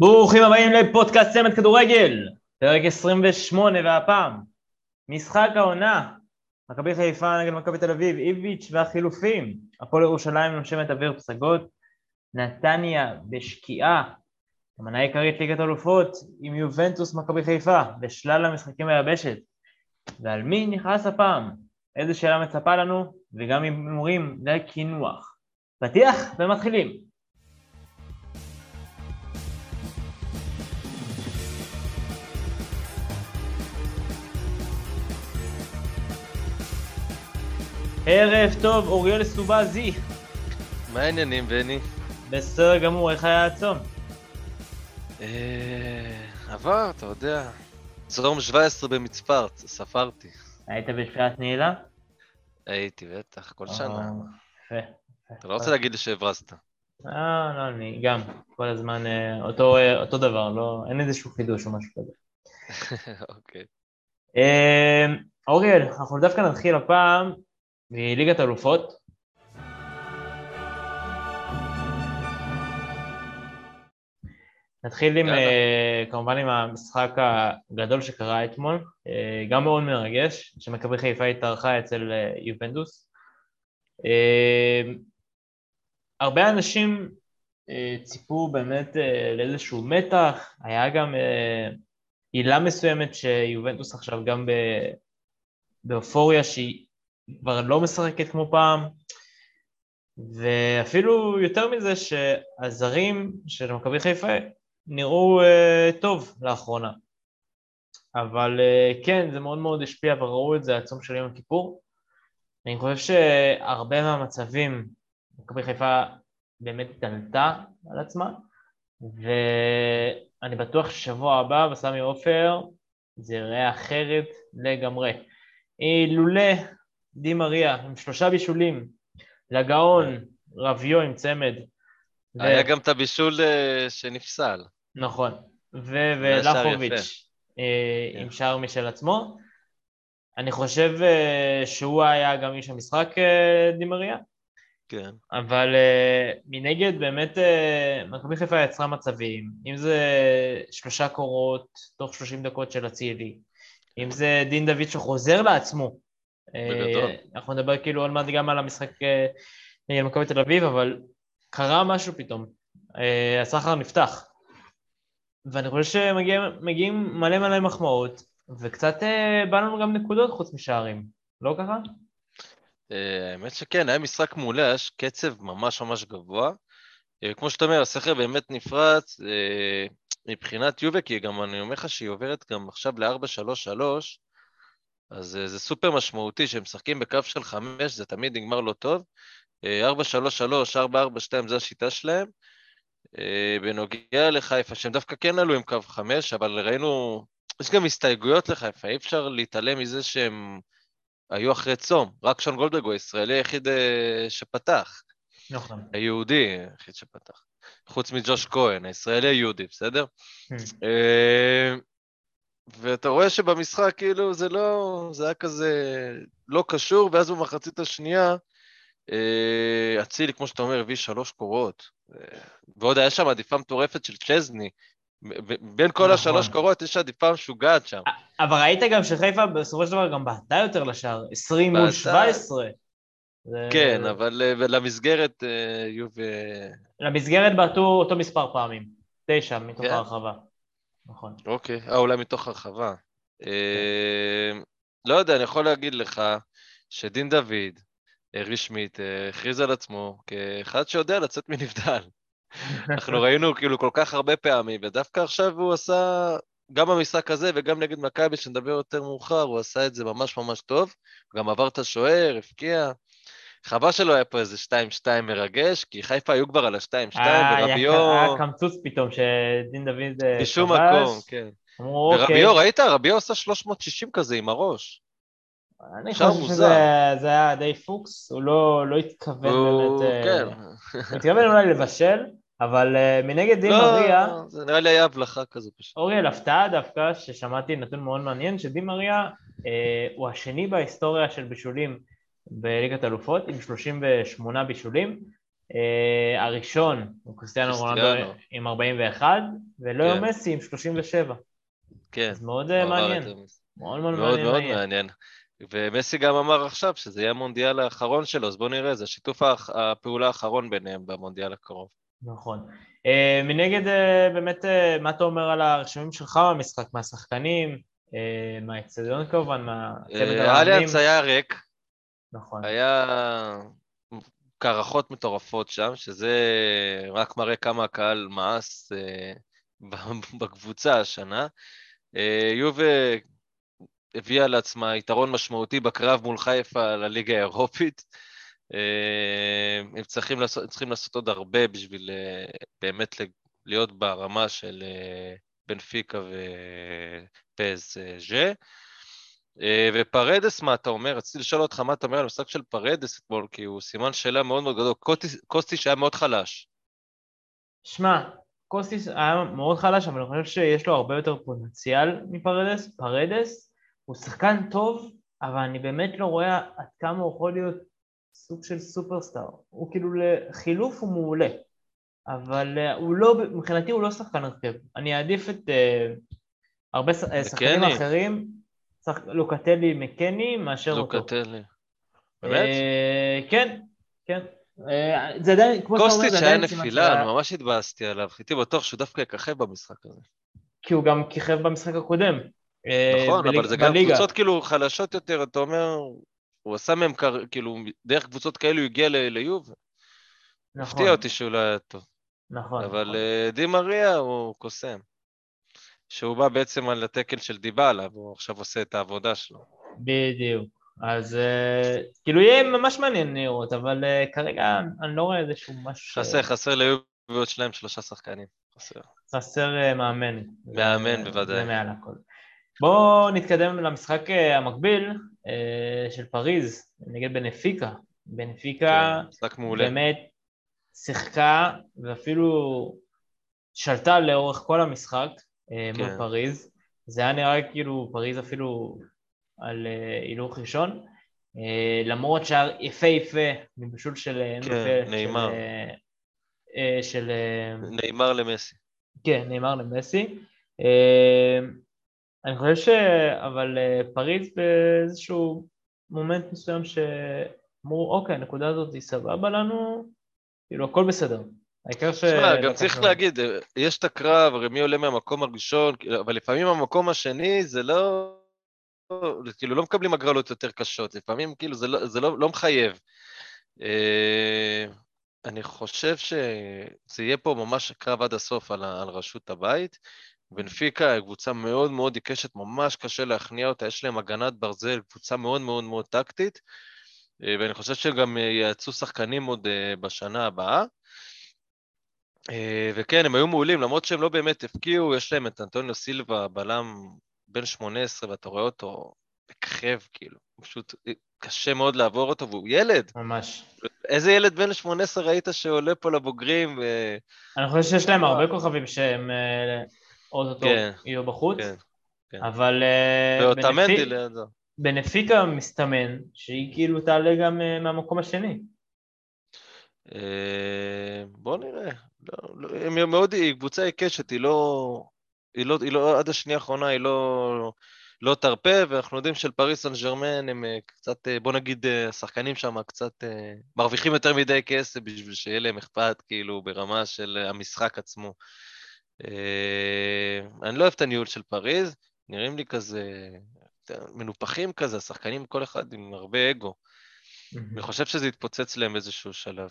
ברוכים הבאים לפודקאסט צמד כדורגל, פרק 28 והפעם משחק העונה, מכבי חיפה נגד מכבי תל אביב, איביץ' והחילופים, הפועל ירושלים נושמת אוויר פסגות, נתניה בשקיעה, המנה העיקרית ליגת אלופות עם יובנטוס מכבי חיפה ושלל המשחקים ביבשת, ועל מי נכנס הפעם? איזה שאלה מצפה לנו וגם הימורים לקינוח. פתיח ומתחילים. ערב טוב, אוריאל סובזי. מה העניינים, בני? בסדר גמור, איך היה הצום? אה, עבר, אתה יודע. צום 17 במצפרת, ספרתי. היית בשפיית נעילה? הייתי, בטח, כל שנה. יפה. אתה לא רוצה להגיד לי שהברזת. אה, לא, אני גם, כל הזמן אה, אותו, אה, אותו דבר, לא, אין איזשהו חידוש או משהו כזה. אוקיי. אה, אוריאל, אנחנו דווקא נתחיל הפעם מליגת אלופות. נתחיל עם. אה, כמובן עם המשחק הגדול שקרה אתמול, אה, גם מאוד מרגש, שמכבי חיפה התארחה אצל אה, יובנטוס. אה, הרבה אנשים אה, ציפו באמת אה, לאיזשהו מתח, היה גם עילה מסוימת שיובנטוס עכשיו גם באופוריה שהיא כבר לא משחקת כמו פעם, ואפילו יותר מזה שהזרים של מכבי חיפה נראו uh, טוב לאחרונה. אבל uh, כן, זה מאוד מאוד השפיע וראו את זה הצום של יום הכיפור. אני חושב שהרבה מהמצבים, מכבי חיפה באמת התעלתה על עצמה, ואני בטוח ששבוע הבא בסמי עופר זה ייראה אחרת לגמרי. אילולא די מריה עם שלושה בישולים, לגאון רביו עם צמד. ו- היה גם את הבישול אה, שנפסל. נכון, ו- ולחוביץ' אה, כן. עם שער משל עצמו. אני חושב אה, שהוא היה גם איש המשחק, אה, די מריה, כן. אבל מנגד באמת מכבי חיפה יצרה מצבים, אם זה שלושה קורות תוך 30 דקות של אצילי, אם זה דין דוד שחוזר לעצמו. אה. אנחנו נדבר כאילו עוד מעט גם על המשחק אה, נגד מכבי תל אביב, אבל קרה משהו פתאום. אה, הסחר נפתח. ואני חושב שמגיעים מלא מלא מחמאות, וקצת בא לנו גם נקודות חוץ משערים, לא ככה? האמת שכן, היה משחק מעולה, היה קצב ממש ממש גבוה. כמו שאתה אומר, הסכר באמת נפרץ מבחינת יובה, כי גם אני אומר לך שהיא עוברת גם עכשיו ל-4-3-3, אז אה, זה סופר משמעותי, שהם משחקים בקו של 5, זה תמיד נגמר לא טוב. אה, 4-3-3, 4-4-2 זה השיטה שלהם. אה, בנוגע לחיפה, שהם דווקא כן עלו עם קו 5, אבל ראינו, יש גם הסתייגויות לחיפה, אי אפשר להתעלם מזה שהם היו אחרי צום. רק שון גולדברג הוא הישראלי היחיד אה, שפתח, נכון. היהודי היחיד שפתח. חוץ מג'וש כהן, הישראלי היהודי, בסדר? ואתה רואה שבמשחק כאילו זה לא, זה היה כזה לא קשור, ואז במחצית השנייה, אה, אצילי, כמו שאתה אומר, הביא שלוש קורות, אה, ועוד היה שם עדיפה מטורפת של צ'זני. בין כל נכון. השלוש קורות יש עדיפה משוגעת שם. אבל ראית גם שחיפה בסופו של דבר גם בעטה יותר לשער, 20 מול בעטה. 17. זה- כן, אבל אה, למסגרת יובי... למסגרת בעטו אותו מספר פעמים, תשע מתוך כן. הרחבה. נכון. אוקיי, אה, אולי מתוך הרחבה. אה, לא יודע, אני יכול להגיד לך שדין דוד, אה, רשמית, אה, הכריז על עצמו כאחד שיודע לצאת מנבדל. אנחנו ראינו כאילו כל כך הרבה פעמים, ודווקא עכשיו הוא עשה, גם במשחק הזה וגם נגד מכבי, שנדבר יותר מאוחר, הוא עשה את זה ממש ממש טוב. גם עבר את השוער, הבקיע. חבל שלא היה פה איזה 2-2 מרגש, כי חיפה היו כבר על ה-2-2, אה, ורביו... היה קמצוץ פתאום שדין דוד אה, בשום כבש. מקום, כן. אמרו אוקיי. ורביו, ראית? רביו עשה 360 כזה עם הראש. אני חושב. שזה זה היה די פוקס, הוא לא לא התכוון הוא- באמת... אה, כן. הוא התכוון אולי לבשל, אבל מנגד דין לא, מריה... זה נראה לי היה הבלחה כזו פשוט. אוריאל, הפתעה דווקא, ששמעתי נתון מאוד מעניין, שדי מריה אה, הוא השני בהיסטוריה של בישולים בליגת אלופות, עם 38 בישולים, אה, הראשון הוא קריסטיאנו רונלדו. עם 41, ולאו כן. מסי עם 37. כן. אז מאוד אה, מעניין. מאוד מאוד מאוד מעניין. מאוד. מעניין. ומסי גם אמר עכשיו שזה יהיה המונדיאל האחרון שלו, אז בואו נראה, זה שיתוף הפעולה האחרון ביניהם במונדיאל הקרוב. נכון. אה, מנגד, אה, באמת, אה, מה אתה אומר על הרשמים שלך במשחק, מהשחקנים, מהאצטדיון כמובן, מהצוות המאמנים? אליאנס היה ריק, נכון. היה קרחות מטורפות שם, שזה רק מראה כמה הקהל מאס אה, בקבוצה השנה. אה, יובה הביאה לעצמה יתרון משמעותי בקרב מול חיפה לליגה האירופית. אה, הם צריכים לעשות, צריכים לעשות עוד הרבה בשביל אה, באמת להיות ברמה של אה, בנפיקה ופז'ה. אה, ופרדס, מה אתה אומר? רציתי לשאול אותך מה אתה אומר על המשחק של פרדס אתמול, כי הוא סימן שאלה מאוד מאוד גדול. קוסטיס היה מאוד חלש. שמע, קוסטיס היה מאוד חלש, אבל אני חושב שיש לו הרבה יותר פוטנציאל מפרדס. פרדס הוא שחקן טוב, אבל אני באמת לא רואה עד כמה הוא יכול להיות סוג של סופרסטאר. הוא כאילו לחילוף הוא מעולה, אבל אה, הוא לא, מבחינתי הוא לא שחקן הרכב. אני אעדיף את אה, הרבה אה, שחקנים מקני. אחרים. לוקטלי מקני, מאשר אותו. לוקטלי. באמת? אה, כן, כן. אה, זה עדיין, כמו שאתה אומר, קוסטיץ' זה היה עדיין סימן נפילה, שאלה. אני ממש התבאסתי עליו. הייתי בטוח שהוא דווקא יככב במשחק הזה. כי הוא גם כיכב במשחק הקודם. אה, נכון, אבל זה גם. קבוצות כאילו חלשות יותר, אתה אומר, הוא עשה מהם, כאילו, דרך קבוצות כאלו הוא הגיע ל- ליוב. נכון, הפתיע אותי שהוא לא היה טוב. נכון. אבל נכון. אה, די מריה הוא קוסם. שהוא בא בעצם על התקן של דיבאלה, והוא עכשיו עושה את העבודה שלו. בדיוק. אז אה, כאילו יהיה ממש מעניין לראות, אבל אה, כרגע אני לא רואה איזשהו משהו... חסר, חסר ליוב ועוד שלהם שלושה שחקנים. חסר. חסר אה, מאמן. מאמן, זה- בוודאי. זה מעל הכל. בואו נתקדם למשחק המקביל אה, של פריז נגד בנפיקה. בנפיקה כן. באמת שיחקה ואפילו שלטה לאורך כל המשחק מול כן. פריז. זה היה נראה כאילו פריז אפילו על אה, הילוך ראשון. אה, למרות שער יפהפה מבישול של אה, כן, נאמר. אה, אה, של אה, נאמר למסי. כן, נאמר למסי. אה, אני חושב ש... אבל אה, פריז באיזשהו מומנט מסוים שאמרו, אוקיי, הנקודה הזאת היא סבבה לנו, כאילו הכל בסדר. העיקר ש... תשמע, גם צריך לקחנו. להגיד, אה, יש את הקרב, הרי מי עולה מהמקום הראשון, אבל לפעמים המקום השני זה לא... כאילו, לא מקבלים הגרלות יותר קשות, לפעמים כאילו זה לא, זה לא, לא מחייב. אה, אני חושב שזה יהיה פה ממש קרב עד הסוף על, על ראשות הבית. בנפיקה היא קבוצה מאוד מאוד עיקשת, ממש קשה להכניע אותה, יש להם הגנת ברזל, קבוצה מאוד מאוד מאוד טקטית, אה, ואני חושב שגם יעצו שחקנים עוד בשנה הבאה. אה, וכן, הם היו מעולים, למרות שהם לא באמת הפקיעו, יש להם את אנטוניו סילבה, בלם בן 18, ואתה רואה אותו מככב, כאילו, פשוט אה, קשה מאוד לעבור אותו, והוא ילד. ממש. איזה ילד בן 18 ראית שעולה פה לבוגרים? ו... אני חושב שיש להם הרבה כוכבים שהם אה, אוטוטו כן, יהיו בחוץ, כן, כן. אבל ואוטמנדי בנפיק- לידו. בנפיקה מסתמן שהיא כאילו תעלה גם מהמקום השני. אה, בוא נראה. לא, לא, הם מאוד, היא קבוצה עיקשת, היא לא, היא לא, היא לא, עד השנייה האחרונה היא לא, לא תרפה, ואנחנו יודעים של פריס סן ג'רמן הם אה, קצת, אה, בוא נגיד, השחקנים שם קצת מרוויחים יותר מדי כסף בשביל שיהיה להם אכפת, כאילו, ברמה של המשחק עצמו. אני לא אוהב את הניהול של פריז, נראים לי כזה, מנופחים כזה, השחקנים כל אחד עם הרבה אגו. אני חושב שזה יתפוצץ להם באיזשהו שלב.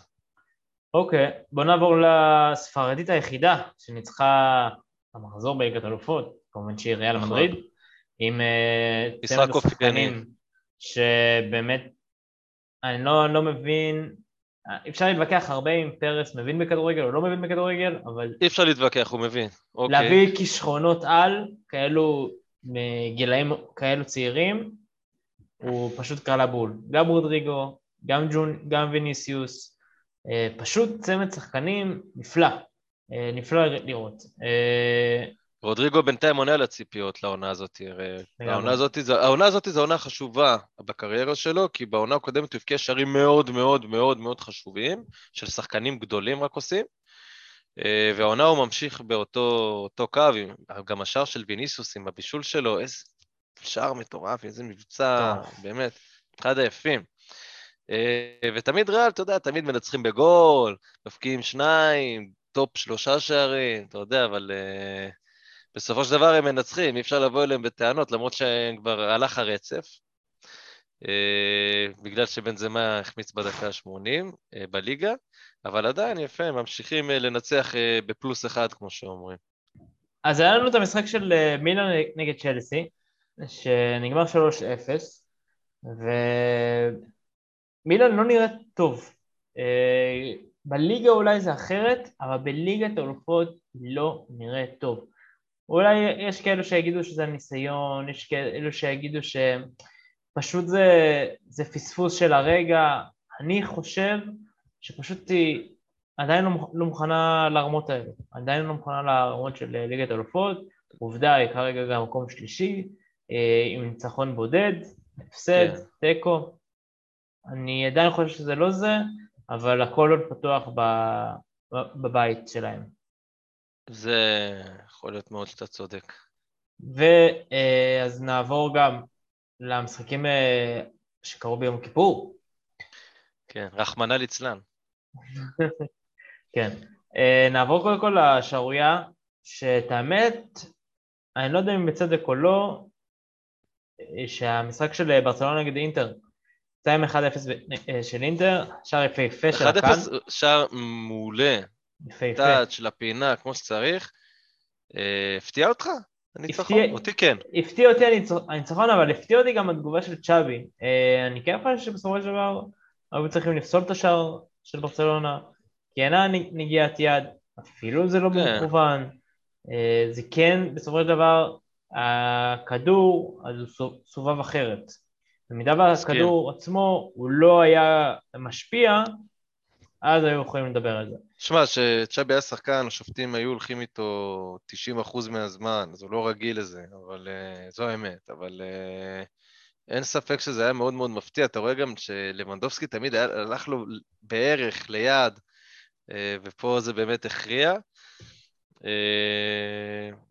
אוקיי, בוא נעבור לספרדית היחידה שניצחה המחזור בליגת אלופות, כמובן שהיא ריאל נכון. מדריד, עם אה, צמד אופייני. השחקנים שבאמת, אני לא, לא מבין, אפשר להתווכח הרבה אם פרס מבין בכדורגל או לא מבין בכדורגל, אבל אי אפשר להתווכח, הוא מבין. אוקיי. להביא כישרונות על, כאלו מגילאים כאלו צעירים, הוא פשוט קרא לבול. גם רודריגו, גם, ג'ון, גם ויניסיוס, אה, פשוט צמד שחקנים נפלא, אה, נפלא לראות. אה, רודריגו בינתיים עונה על הציפיות לעונה הזאת. העונה הזאת, העונה הזאת זו עונה חשובה בקריירה שלו, כי בעונה הקודמת הוא הבקיע שערים מאוד מאוד מאוד מאוד חשובים, של שחקנים גדולים רק עושים. אה, והעונה הוא ממשיך באותו קו, גם השער של ויניסיוס עם הבישול שלו, איזה שער מטורף, איזה מבצע, באמת, אחד היפים. אה, ותמיד ריאל, אתה יודע, תמיד מנצחים בגול, מפקיעים שניים, טופ שלושה שערים, אתה יודע, אבל uh, בסופו של דבר הם מנצחים, אי אפשר לבוא אליהם בטענות, למרות שכבר הלך הרצף, uh, בגלל שבן זמה החמיץ בדקה ה-80 uh, בליגה, אבל עדיין יפה, הם ממשיכים לנצח בפלוס אחד, כמו שאומרים. אז היה לנו את המשחק של uh, מילאן נגד צ'לסי, שנגמר 3-0, ומילאן לא נראית טוב. Uh, בליגה אולי זה אחרת, אבל בליגת האלופות לא נראה טוב. אולי יש כאלו שיגידו שזה ניסיון, יש כאלו שיגידו שפשוט זה, זה פספוס של הרגע. אני חושב שפשוט היא עדיין לא, לא מוכנה לרמות האלה, עדיין לא מוכנה לרמות של ליגת האלופות. עובדה, היא כרגע גם מקום שלישי, אה, עם ניצחון בודד, הפסד, כן. תיקו. אני עדיין חושב שזה לא זה, אבל הכל עוד פתוח בבית שלהם. זה יכול להיות מאוד שאתה צודק. ואז אה, נעבור גם למשחקים אה, שקרו ביום כיפור. כן, רחמנא ליצלן. כן. אה, נעבור קודם כל לשערורייה, שאת האמת, אני לא יודע אם בצדק או לא, שהמשחק של ברצלונה נגד אינטר 2-1-0 אה, של אינטר, שער יפהפה של הקאן. 1-0 שער מעולה. יפהפה. טאץ' של הפינה, כמו שצריך. אה, הפתיע אותך? הניצחון? אותי כן. הפתיע אותי הניצחון, אבל הפתיע אותי גם התגובה של צ'אבי. אה, אני כן חושב שבסופו של דבר היו צריכים לפסול את השער של ברצלונה, כי אינה נגיעת יד, אפילו זה לא כן. במכוון. זה כן, בסופו של דבר, הכדור, אז הוא סובב אחרת. במידה והכדור עצמו הוא לא היה משפיע, אז היו יכולים לדבר על זה. שמע, כשצ'אבי היה שחקן, השופטים היו הולכים איתו 90% מהזמן, אז הוא לא רגיל לזה, אבל uh, זו האמת. אבל uh, אין ספק שזה היה מאוד מאוד מפתיע. אתה רואה גם שלבנדובסקי תמיד היה, הלך לו בערך, ליד, uh, ופה זה באמת הכריע. Uh,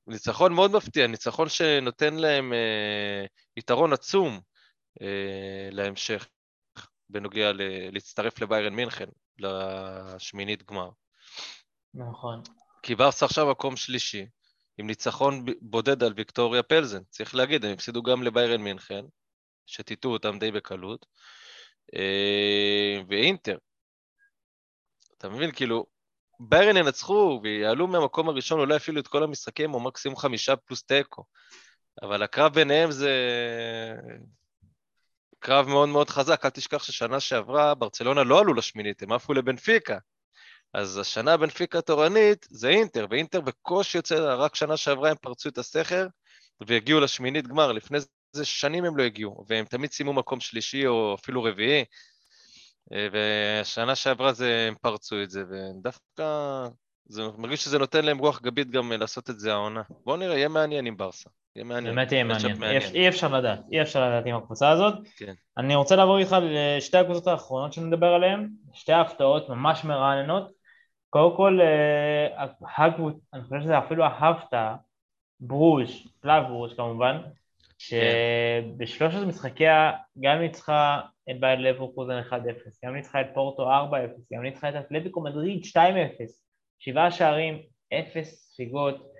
ניצחון מאוד מפתיע, ניצחון שנותן להם uh, יתרון עצום. אה, להמשך בנוגע ל- להצטרף לביירן מינכן, לשמינית גמר. נכון. כי ברסה עכשיו מקום שלישי, עם ניצחון בודד על ויקטוריה פלזן. צריך להגיד, הם הפסידו גם לביירן מינכן, שטיטו אותם די בקלות, אה, ואינטר. אתה מבין, כאילו, ביירן ינצחו ויעלו מהמקום הראשון אולי אפילו את כל המשחקים, או מקסימום חמישה פלוס תיקו. אבל הקרב ביניהם זה קרב מאוד מאוד חזק, אל תשכח ששנה שעברה ברצלונה לא עלו לשמינית, הם עפו לבנפיקה. אז השנה בנפיקה תורנית זה אינטר, ואינטר בקושי יוצא, רק שנה שעברה הם פרצו את הסכר והגיעו לשמינית גמר, לפני זה שנים הם לא הגיעו, והם תמיד סיימו מקום שלישי או אפילו רביעי, ושנה שעברה זה, הם פרצו את זה, ודווקא זה מרגיש שזה נותן להם רוח גבית גם לעשות את זה העונה. בואו נראה, יהיה מעניין עם ברסה. יהיה מעניין. באמת יהיה מעניין. מעניין. אי אפשר לדעת, אי אפשר לדעת עם הקבוצה הזאת. כן. אני רוצה לעבור איתך לשתי הקבוצות האחרונות שנדבר עליהן, שתי הפתעות ממש מרעננות. קודם כל, אה, אני חושב שזה אפילו ההפתעה, ברוז', פלאב ברוז' כמובן, שבשלושת משחקיה גם ניצחה את בייר לברקוזן 1-0, גם ניצחה את פורטו 4-0, גם ניצחה את אתלטיקו מדריד 2-0, שבעה שערים, אפס ספיגות,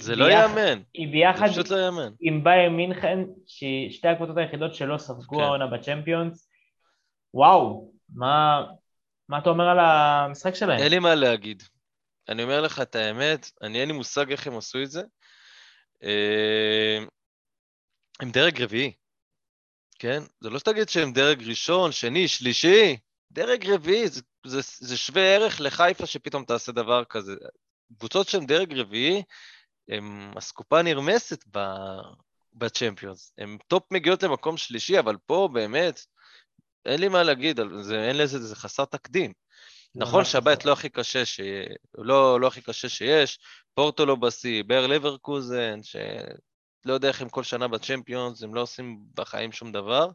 זה לא יאמן. היא ביחד זה פשוט לא יאמן. עם בייר מינכן, שתי הקבוצות היחידות שלא ספגו כן. העונה בצ'מפיונס. וואו, מה, מה אתה אומר על המשחק שלהם? אין לי מה להגיד. אני אומר לך את האמת, אני אין לי מושג איך הם עשו את זה. אה, הם דרג רביעי, כן? זה לא שתגיד שהם דרג ראשון, שני, שלישי, דרג רביעי, זה, זה, זה שווה ערך לחיפה שפתאום תעשה דבר כזה. קבוצות שהן דרג רביעי, הם אסקופה נדרסת בצ'מפיונס. הם טופ מגיעות למקום שלישי, אבל פה באמת, אין לי מה להגיד, זה, אין לזה, זה חסר תקדים. נכון שהבית לא הכי קשה, ש... לא, לא הכי קשה שיש, פורטו לא בשיא, באר לברקוזן, שלא יודע איך הם כל שנה בצ'מפיונס, הם לא עושים בחיים שום דבר.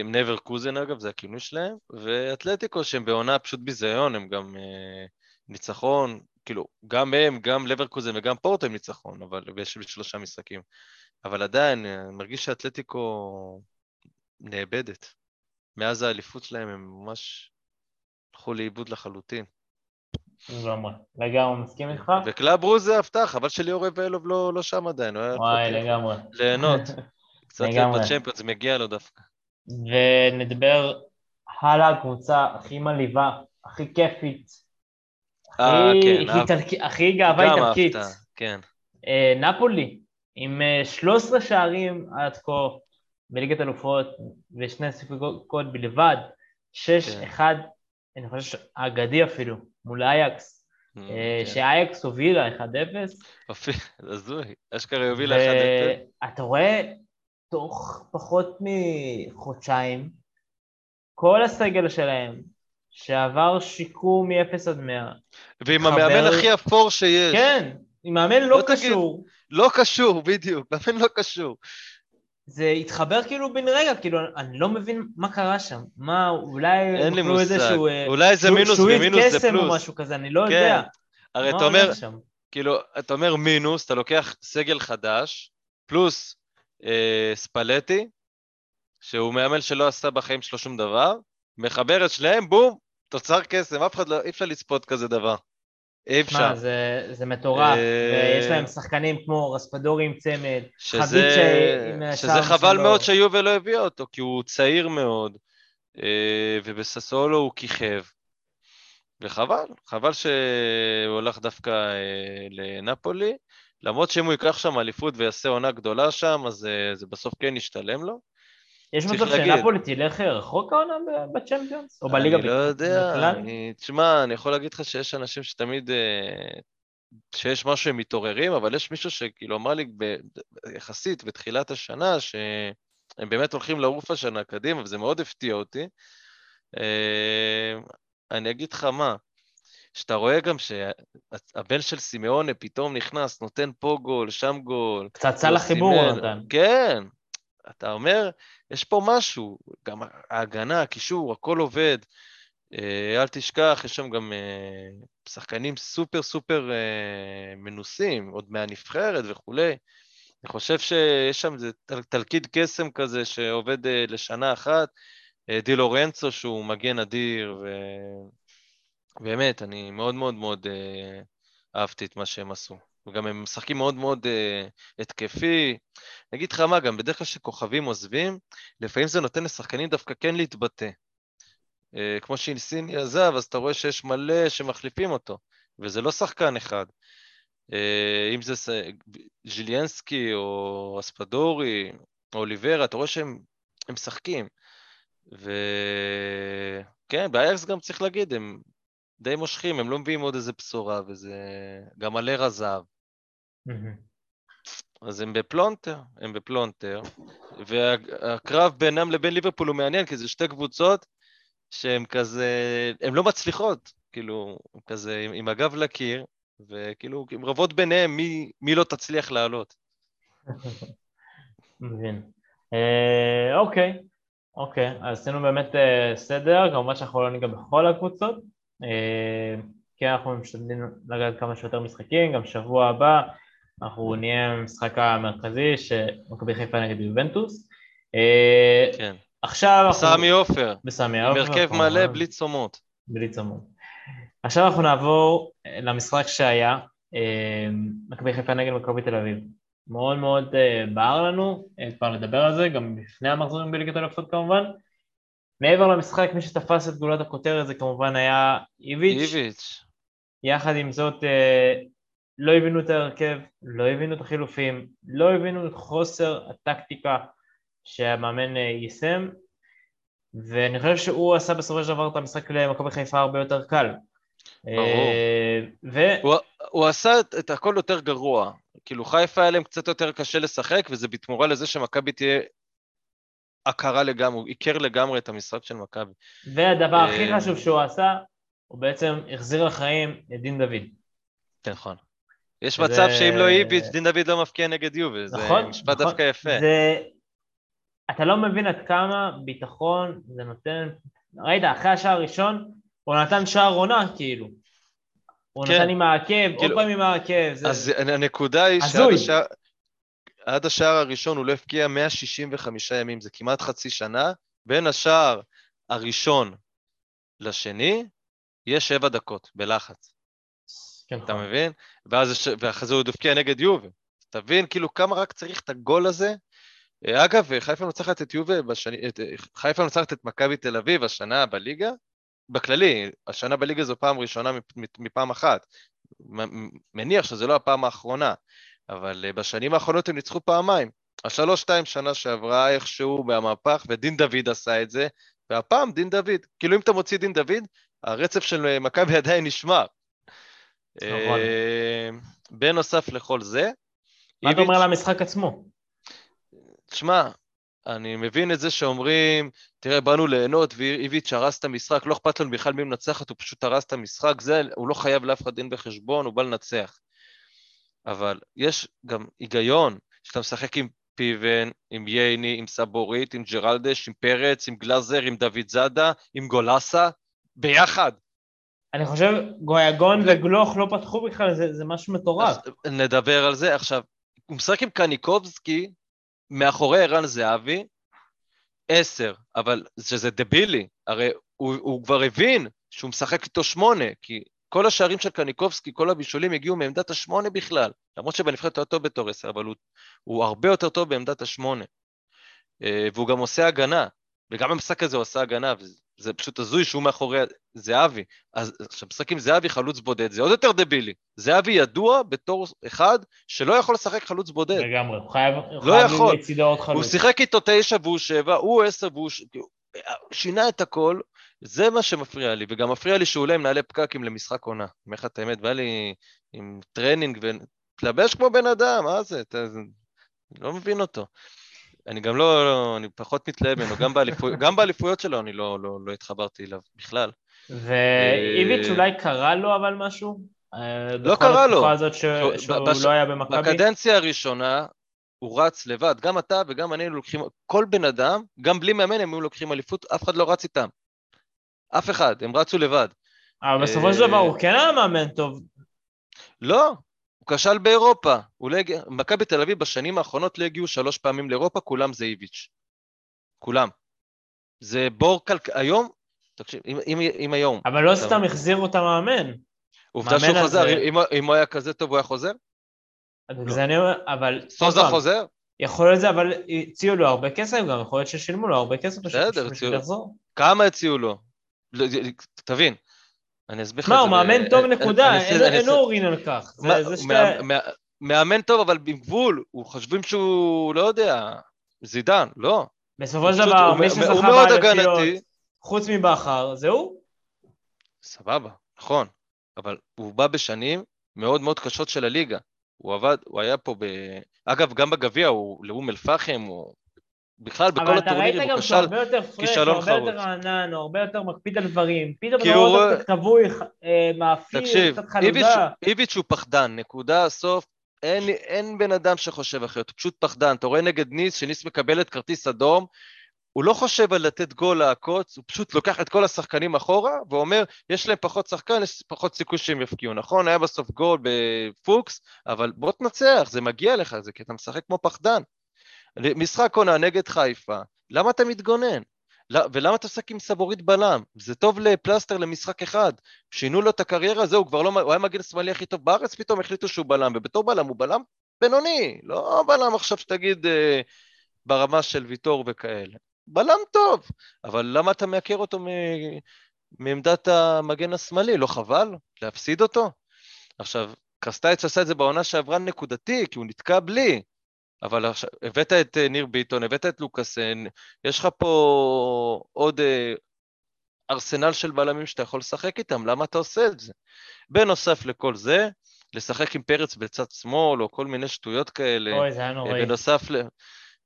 הם נבר קוזן אגב, זה הכינוי שלהם, ואתלטיקו שהם בעונה פשוט ביזיון, הם גם אה, ניצחון, כאילו, גם הם, גם לברקוזן וגם פורטו הם ניצחון, אבל יש שלושה משחקים. אבל עדיין, אני מרגיש שאתלטיקו נאבדת. מאז האליפות שלהם הם ממש הלכו לאיבוד לחלוטין. לגמרי, לגמרי מסכים איתך. וקלאב ברוז' זה הבטח, חבל שליאור ואלוב לא, לא שם עדיין, הוא היה וואי, לגמרי. ליהנות. קצת בצ'מפיונס, מגיע לו דווקא. ונדבר הלאה, הקבוצה הכי מלהיבה, הכי כיפית, אה, כן, הכי גאווה איטלקית. כן. אה, נפולי, עם 13 אה, שערים עד כה בליגת אלופות ושני סיפוקות בלבד, 6-1, כן. אני חושב שאגדי אפילו, מול אייקס, mm, כן. שאייקס הובילה 1-0. הזוי, אשכרה הובילה 1-0. אתה רואה, תוך פחות מחודשיים, כל הסגל שלהם, שעבר שיקום מ-0 עד 100. ועם חבר... המאמן הכי אפור שיש. כן, עם מאמן לא, לא קשור. תגיד, לא קשור, בדיוק, מאמן לא קשור. זה התחבר כאילו בן רגע, כאילו, אני לא מבין מה קרה שם. מה, אולי... אין לי מושג. שהוא, אה, אולי זה מינוס ומינוס זה פלוס. שהוא או משהו כזה, אני לא כן. יודע. הרי אתה אומר, כאילו, אתה אומר מינוס, אתה לוקח סגל חדש, פלוס אה, ספלטי, שהוא מאמן שלא עשה בחיים שלו שום דבר, מחבר את שניהם, בום, תוצר קסם, אף אחד לא, אי אפשר לצפות כזה דבר. אי אפשר. מה, זה, זה מטורף, אה, ויש להם שחקנים כמו רספדורי עם צמד, שזה, שזה חבל. מאוד שיובל לא הביאה אותו, כי הוא צעיר מאוד, אה, ובססולו הוא כיכב. וחבל, חבל שהוא הולך דווקא אה, לנפולי, למרות שאם הוא ייקח שם אליפות ויעשה עונה גדולה שם, אז זה בסוף כן ישתלם לו. יש מצב שנפולי תלך רחוק העונה בצ'מפיונס? או בליגה בכלל? אני לא יודע, אני, תשמע, אני יכול להגיד לך שיש אנשים שתמיד, אה, שיש משהו שהם מתעוררים, אבל יש מישהו שכאילו אמר לי ב, יחסית בתחילת השנה, שהם באמת הולכים לעוף השנה קדימה, וזה מאוד הפתיע אותי. אה, אני אגיד לך מה, שאתה רואה גם שהבן של סימאונה פתאום נכנס, נותן פה גול, שם גול. קצת סל החיבור הוא נתן. כן, אתה אומר, יש פה משהו, גם ההגנה, הקישור, הכל עובד. אה, אל תשכח, יש שם גם אה, שחקנים סופר סופר אה, מנוסים, עוד מהנבחרת וכולי. אני חושב שיש שם איזה תלכיד קסם כזה שעובד לשנה אחת. די לורנצו שהוא מגן אדיר, ובאמת, אני מאוד מאוד מאוד אהבתי את מה שהם עשו. וגם הם משחקים מאוד מאוד uh, התקפי. אני אגיד לך מה, גם בדרך כלל כשכוכבים עוזבים, לפעמים זה נותן לשחקנים דווקא כן להתבטא. Uh, כמו שאינסיני עזב, אז אתה רואה שיש מלא שמחליפים אותו, וזה לא שחקן אחד. Uh, אם זה. ז'יליאנסקי או אספדורי או אוליברה, אתה רואה שהם משחקים. וכן, באייקס גם צריך להגיד, הם די מושכים, הם לא מביאים עוד איזה בשורה, וזה גם עלי רזב. אז הם בפלונטר, הם בפלונטר, והקרב בינם לבין ליברפול הוא מעניין, כי זה שתי קבוצות שהן כזה, הן לא מצליחות, כאילו, כזה עם, עם הגב לקיר, וכאילו, הן רבות ביניהם מי, מי לא תצליח לעלות. מבין. אה, אוקיי, אוקיי, אז עשינו באמת אה, סדר, כמובן שאנחנו לא ניגע בכל הקבוצות, אה, כי אנחנו משתדלים לגעת כמה שיותר משחקים, גם שבוע הבא אנחנו נהיה במשחק המרכזי שמכבי חיפה נגד יובנטוס. אה, כן. עכשיו... בסמי עופר. בסמי עופר. הרכב מלא בלי צומות. בלי צומות. עכשיו אנחנו נעבור אה, למשחק שהיה, אה, מכבי חיפה נגד מכבי תל אביב. מאוד מאוד בער לנו כבר לדבר על זה, גם לפני המחזורים בליגת אלופות כמובן. מעבר למשחק, מי שתפס את גולת הכותרת זה כמובן היה איביץ'. איביץ'. יחד עם זאת, לא הבינו את ההרכב, לא הבינו את החילופים, לא הבינו את חוסר הטקטיקה שהמאמן אה, יישם, ואני חושב שהוא עשה בסופו של דבר את המשחק למכבי חיפה הרבה יותר קל. אה, ו... הוא, הוא עשה את, את הכל יותר גרוע. כאילו חיפה היה להם קצת יותר קשה לשחק, וזה בתמורה לזה שמכבי תהיה עקרה לגמרי, עיקר לגמרי את המשחק של מכבי. והדבר הכי אה, חשוב שהוא עשה, הוא בעצם החזיר לחיים את דין דוד. נכון. יש מצב שאם לא איביץ', דין דוד לא מפקיע נגד יובל, זה נכון, משפט נכון. דווקא יפה. אתה לא מבין עד כמה ביטחון זה נותן... ראית, אחרי השער הראשון, הוא נתן שער עונה, כאילו. הוא כן. נתן עם העקב, עוד כאילו- פעם עם העקב. אז הנקודה היא שעד השער הראשון הוא לא הפקיע 165 ימים, זה כמעט חצי שנה. בין השער הראשון לשני, יש שבע דקות בלחץ, כן, אתה נכון. מבין? ואז יש- ואחרי זה הוא עוד הפקיע נגד יובל. תבין כאילו כמה רק צריך את הגול הזה. אה, אגב, חיפה מנצחת את יובל, בשני, את, חיפה מנצחת את מכבי תל אביב השנה בליגה, בכללי, השנה בליגה זו פעם ראשונה מפ- מפ- מפעם אחת. מניח שזו לא הפעם האחרונה, אבל אה, בשנים האחרונות הם ניצחו פעמיים. השלוש-שתיים שנה שעברה איכשהו במהפך, ודין דוד עשה את זה, והפעם דין דוד. כאילו אם אתה מוציא דין דוד, הרצף של אה, מכבי עדיין נשמר. נכון. אה, בנוסף לכל זה, מה אתה אומר על המשחק עצמו? תשמע, אני מבין את זה שאומרים, תראה, באנו ליהנות ואיביץ' הרס את המשחק, לא אכפת לנו בכלל מי מנצחת, הוא פשוט הרס את המשחק, זה, הוא לא חייב לאף אחד דין בחשבון, הוא בא לנצח. אבל יש גם היגיון, שאתה משחק עם פיבן, עם ייני, עם סבורית, עם ג'רלדש, עם פרץ, עם גלאזר, עם דוד זאדה, עם גולסה, ביחד. אני חושב, גויגון וגלוך לא פתחו בכלל, זה, זה משהו מטורף. אז נדבר על זה. עכשיו, הוא משחק עם קניקובסקי, מאחורי ערן זהבי, עשר, אבל שזה דבילי, הרי הוא, הוא כבר הבין שהוא משחק איתו שמונה, כי כל השערים של קניקובסקי, כל הבישולים הגיעו מעמדת השמונה בכלל, למרות שבנבחרת הוא היה טוב בתור עשר, אבל הוא, הוא הרבה יותר טוב בעמדת השמונה. אה, והוא גם עושה הגנה, וגם במשחק הזה הוא עשה הגנה, וזה פשוט הזוי שהוא מאחורי זהבי. אז עכשיו, משחק עם זהבי חלוץ בודד, זה עוד יותר דבילי. זהבי ידוע בתור אחד שלא יכול לשחק חלוץ בודד. לגמרי, הוא חייב, הוא לא יכול. לצידו עוד הוא חלוץ. שיחק איתו תשע והוא שבע, הוא עשר והוא... ש... שינה את הכל, זה מה שמפריע לי, וגם מפריע לי שהוא עולה עם נעלי פקקים למשחק עונה. אני אומר לך את האמת, בא לי עם טרנינג ותלבש כמו בן אדם, מה זה? אתה... לא מבין אותו. אני גם לא, לא אני פחות מתלהב ממנו, גם, באליפו... גם באליפויות שלו אני לא, לא, לא התחברתי אליו בכלל. ואיביץ' אה, אולי קרה לו אבל משהו? אה, לא בכל קרה לו. התקופה הזאת ש- שהוא- בש- לא היה במכבי? בקדנציה הראשונה הוא רץ לבד, גם אתה וגם אני לוקחים, כל בן אדם, גם בלי מאמן הם היו לוקחים אליפות, אף אחד לא רץ איתם. אף אחד, הם רצו לבד. אבל בסופו של אה, דבר הוא כן היה מאמן טוב. לא, הוא כשל באירופה. לא הגיע, מכבי תל אביב בשנים האחרונות לא הגיעו שלוש פעמים לאירופה, כולם זה איביץ'. כולם. זה בור כלכלי, היום, תקשיב, אם, אם, אם היום, אבל לא סתם החזירו את המאמן. עובדה שהוא חזר, הזה- אם, אם הוא היה כזה טוב הוא היה חוזר? בגלל זה אני אומר, אבל... סוזה חוזר? יכול להיות זה, אבל הציעו לו הרבה כסף גם, יכול להיות ששילמו לו הרבה כסף בסדר, הציעו- לחזור. כמה הציעו לו? לא, תבין, אני אסביר לך מה, את הוא זה ב- מאמן טוב נקודה, אין עוררין על כך. מה-. מה- מה- מאמן טוב, אבל עם גבול, הוא חושבים שהוא, לא יודע, זידן, לא. בסופו הוא של דבר, הוא מי שזכה הוא הגנתי. חוץ מבכר, זה הוא. סבבה, נכון, אבל הוא בא בשנים מאוד מאוד קשות של הליגה. הוא עבד, הוא היה פה ב... אגב, גם בגביע, הוא לאום אל-פחם, הוא... בכלל, בכל אבל אתה ראית הטורנירים גם הוא שהוא כשל. הרבה יותר פרש, הוא כישלון הרבה יותר חרוץ. רענן, הוא הרבה יותר מקפיד על דברים. פתאום אתה הוא רואה אותו כבוי, אה, מאפיר, תקשיב, קצת חלודה. איביץ' הוא פחדן, נקודה, סוף. אין, אין בן אדם שחושב אחרת, הוא פשוט פחדן. אתה רואה נגד ניס, שניס מקבלת כרטיס אדום, הוא לא חושב על לתת גול לעקוץ, הוא פשוט לוקח את כל השחקנים אחורה, ואומר, יש להם פחות שחקן, יש פחות סיכוי שהם יפקיעו. נכון, היה בסוף גול בפוקס, אבל בוא תנצח, זה מגיע לך, זה כי אתה משחק כמו פחדן. משחק עונה נגד חיפה, למה אתה מתגונן? ולמה אתה משחק עם סבורית בלם? זה טוב לפלסטר למשחק אחד. שינו לו את הקריירה, זהו, כבר לא, הוא היה מגן שמאלי הכי טוב בארץ, פתאום החליטו שהוא בלם, ובתור בלם הוא בלם בינוני, לא בלם עכשיו שתגיד אה, ברמה של ויטור וכאלה. בלם טוב, אבל למה אתה מעקר אותו מ... מעמדת המגן השמאלי? לא חבל להפסיד אותו? עכשיו, קרסטייץ' עשה את זה בעונה שעברה נקודתי, כי הוא נתקע בלי, אבל עכשיו, הבאת את אה, ניר ביטון, הבאת את לוקאסן, יש לך פה עוד אה, ארסנל של בלמים שאתה יכול לשחק איתם, למה אתה עושה את זה? בנוסף לכל זה, לשחק עם פרץ בצד שמאל, או כל מיני שטויות כאלה. אוי, זה היה אה, נוראי. בנוסף ל...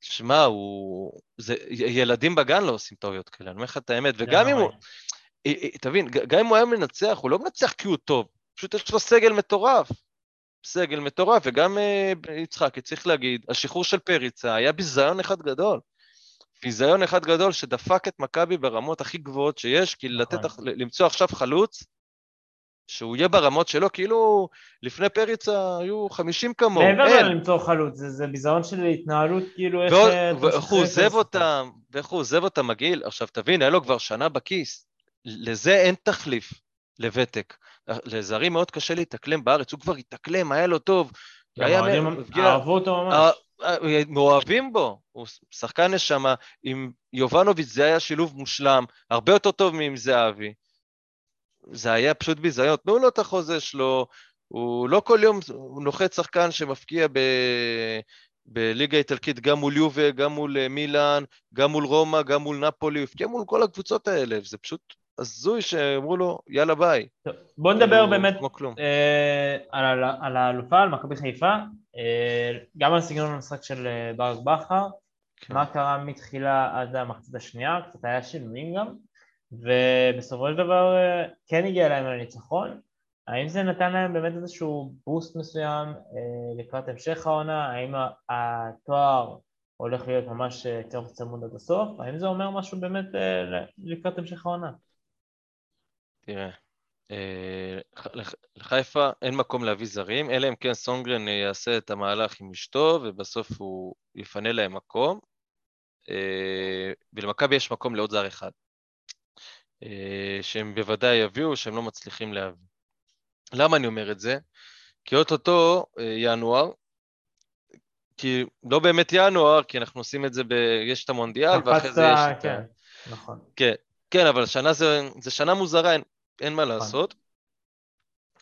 שמע, הוא... זה... ילדים בגן לא עושים טעויות כאלה, אני אומר לך את האמת, וגם אם. הוא... תבין, גם אם הוא היה מנצח, הוא לא מנצח כי הוא טוב, פשוט יש לו סגל מטורף. סגל מטורף, וגם אה, יצחקי, צריך להגיד, השחרור של פריצה היה ביזיון אחד גדול. ביזיון אחד גדול שדפק את מכבי ברמות הכי גבוהות שיש, כי לתת, נכון. למצוא עכשיו חלוץ, שהוא יהיה ברמות שלו, כאילו לפני פריצה היו 50 כמוהו, מעבר אין. למצוא חלוץ, זה, זה ביזיון של התנהלות, כאילו איך... ועוד- אה, אתה ואיך הוא עוזב. אותם, ואיך הוא עוזב אותם מגעיל. עכשיו תבין, היה לו כבר שנה בכיס. לזה אין תחליף, לוותק. לזרים מאוד קשה להתאקלם בארץ, הוא כבר התאקלם, היה לו טוב. אהבו אותו ממש. אה, אה, מאוהבים בו, הוא שחקן נשמה, עם יובנוביץ' זה היה שילוב מושלם, הרבה יותר טוב מעם זהבי. זה היה פשוט ביזיון, תנו לו את החוזה שלו, הוא לא כל יום, הוא נוחת שחקן שמפקיע ב... בליגה האיטלקית גם מול יובה, גם מול אה, מילאן, גם מול רומא, גם מול נפולי, הוא הפקיע מול כל הקבוצות האלה, זה פשוט הזוי שאמרו לו, יאללה ביי. טוב, בוא נדבר כאילו, באמת. אה, על על האלופה, על מכבי חיפה, אה, גם על סגנון המשחק של אה, ברק בכר, כן. מה קרה מתחילה עד המחצית השנייה, קצת היה שינויים גם, ובסופו של דבר אה, כן הגיע להם לניצחון. האם זה נתן להם באמת איזשהו בוסט מסוים אה, לקראת המשך העונה? האם התואר הולך להיות ממש אה, קרב צמוד עד הסוף? האם זה אומר משהו באמת אה, לקראת המשך העונה? תראה, אה, לח- לחיפה אין מקום להביא זרים, אלא אם כן סונגרן אה, יעשה את המהלך עם אשתו, ובסוף הוא יפנה להם מקום. אה, ולמכבי יש מקום לעוד זר אחד, שהם בוודאי יביאו, שהם לא מצליחים להביא. למה אני אומר את זה? כי אוטוטו ינואר, כי לא באמת ינואר, כי אנחנו עושים את זה ב... יש את המונדיאל, ואחרי זה יש את ה... כן, נכון. כן, כן, אבל שנה זה, זה שנה מוזרה, אין, אין מה נכון. לעשות.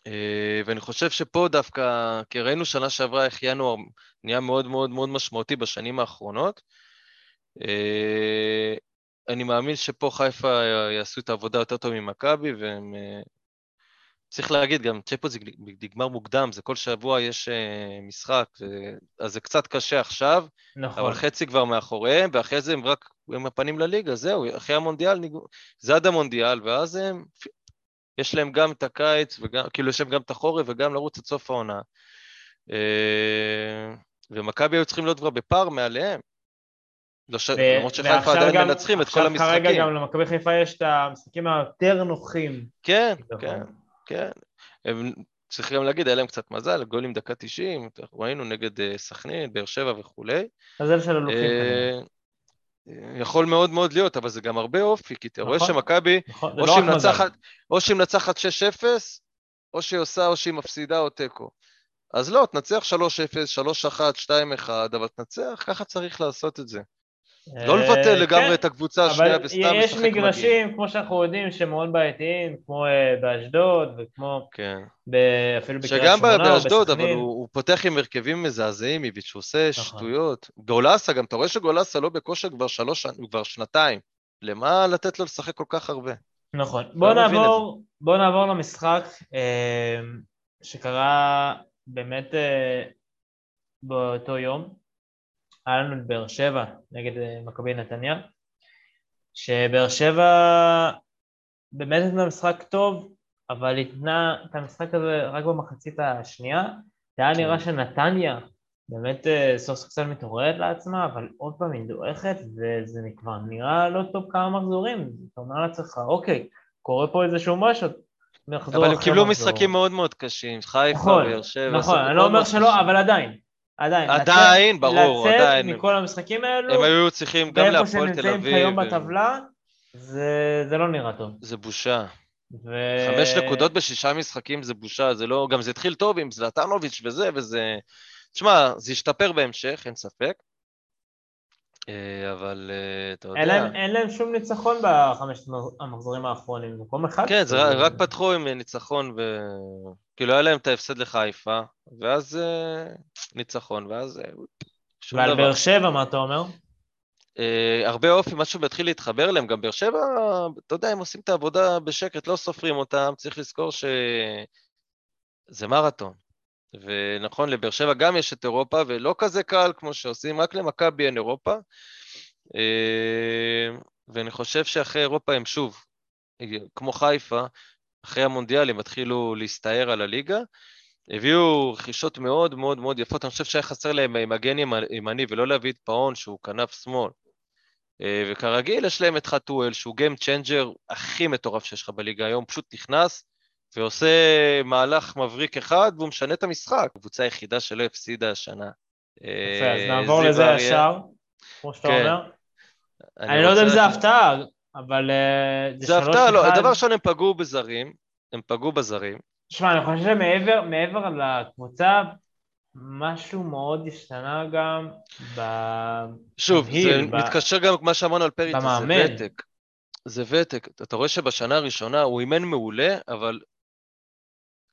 אה, ואני חושב שפה דווקא, כי ראינו שנה שעברה איך ינואר נהיה מאוד מאוד מאוד משמעותי בשנים האחרונות. אה, אני מאמין שפה חיפה יעשו את העבודה יותר טוב ממכבי, והם... צריך להגיד, גם צ'פו זה נגמר מוקדם, זה כל שבוע יש אה, משחק, אז זה קצת קשה עכשיו, נכון. אבל חצי כבר מאחוריהם, ואחרי זה הם רק עם הפנים לליגה, זהו, אחרי המונדיאל, זה עד המונדיאל, ואז הם, יש להם גם את הקיץ, וגם, כאילו יש להם גם את החורף וגם לרוץ עד סוף העונה. אה, ומכבי היו צריכים להיות כבר בפער מעליהם. לא למרות שחיפה עדיין גם- מנצחים את כל עכשיו כרגע המשחקים. גם למכבי חיפה יש את המשחקים היותר נוחים. כן, כביכול. כן, כן. הם צריך גם להגיד, היה להם קצת מזל, גולים דקה 90, ראינו נגד אה, סכנין, באר שבע וכולי. מזל של אלופים. אה, יכול מאוד מאוד להיות, אבל זה גם הרבה אופי, כי אתה רואה נכון. שמכבי, נכון, לא או שהיא מנצחת 6-0, או שהיא עושה, או שהיא מפסידה או תיקו. אז לא, תנצח 3-0, 3-1, 2-1, אבל תנצח, ככה צריך לעשות את זה. לא אה, לבטל לגמרי כן, את הקבוצה השנייה וסתם יש. מגרשים, כמו שאנחנו יודעים, שהם מאוד בעייתיים, כמו אה, באשדוד, וכמו כן. אפילו בקריית שגם שמונה, או באשדוד, אבל בסכנין. הוא, פותח עם הרכבים מזעזעים, איביץ', הוא עושה נכון. שטויות. גולסה, גם אתה רואה גולסה לא בכושר כבר שלוש, שנים- כבר שנתיים. למה לתת לו לשחק כל כך הרבה? נכון. לא את נעבור, בוא נעבור למשחק אה, שקרה באמת באותו יום. היה לנו את באר שבע נגד אה, מכבי נתניה, שבאר שבע באמת נתנה משחק טוב, אבל התנה את המשחק הזה רק במחצית השנייה. זה היה נראה שנתניה באמת אה, סוף סוף קצת מתעוררת לעצמה, אבל עוד פעם היא דועכת, וזה כבר נראה לא טוב כמה מחזורים. אתה אומר לעצמך, אוקיי, קורה פה איזשהו משהו, מחזור אבל הם קיבלו מחזור. משחקים מאוד מאוד קשים, חיפה, נכון, באר שבע. נכון, אני לא אומר שלא. אבל עדיין, עדיין. עדיין, לצאת- ברור, עדיין. לצאת מכל המשחקים האלו, הם היו צריכים גם ואיפה שהם להפועל תל נמצאים אביב. כיום הם- בטבלה, זה זה לא נראה טוב. זה בושה. ו... חמש נקודות בשישה משחקים זה בושה, זה לא... גם זה התחיל טוב עם זלטנוביץ' וזה, וזה... תשמע, זה ישתפר בהמשך, אין ספק. אה, אבל אה, אתה יודע... אין להם, אין להם שום ניצחון בחמשת המחזורים האחרונים, מקום אחד. כן, זה רק- רק פתחו עם ניצחון, ו... כאילו היה להם את ההפסד לחיפה, ואז אה, ניצחון, ואז... אה, ועל. באר שבע, מה אתה אומר? אה, הרבה אופי, משהו מתחיל להתחבר אליהם, גם באר שבע, אתה יודע, הם עושים את העבודה בשקט, לא סופרים אותם, צריך לזכור שזה מרתון. ונכון, לבאר שבע גם יש את אירופה, ולא כזה קל כמו שעושים, רק למכבי אין אירופה. ואני חושב שאחרי אירופה הם שוב, כמו חיפה, אחרי המונדיאל הם התחילו להסתער על הליגה, הביאו רכישות מאוד מאוד מאוד יפות, אני חושב שהיה חסר להם מגן ימני ולא להביא את פאון שהוא כנף שמאל. אה, וכרגיל יש להם את חתואל שהוא game changer הכי מטורף שיש לך בליגה היום, פשוט נכנס ועושה מהלך מבריק אחד והוא משנה את המשחק. הקבוצה היחידה שלא הפסידה השנה. יפה, אז אה, נעבור לזה ישר, כמו שאתה כן. אומר. אני לא יודע אם זה הפתעה, אבל אה, זה, זה הפתעה, לא, דבר ראשון הם פגעו בזרים, הם פגעו בזרים. תשמע, אני חושב שמעבר לקבוצה, משהו מאוד השתנה גם ב... שוב, זה ב... מתקשר גם למה שאמרנו על פריטה, זה ותק. זה ותק. אתה רואה שבשנה הראשונה הוא אימן מעולה, אבל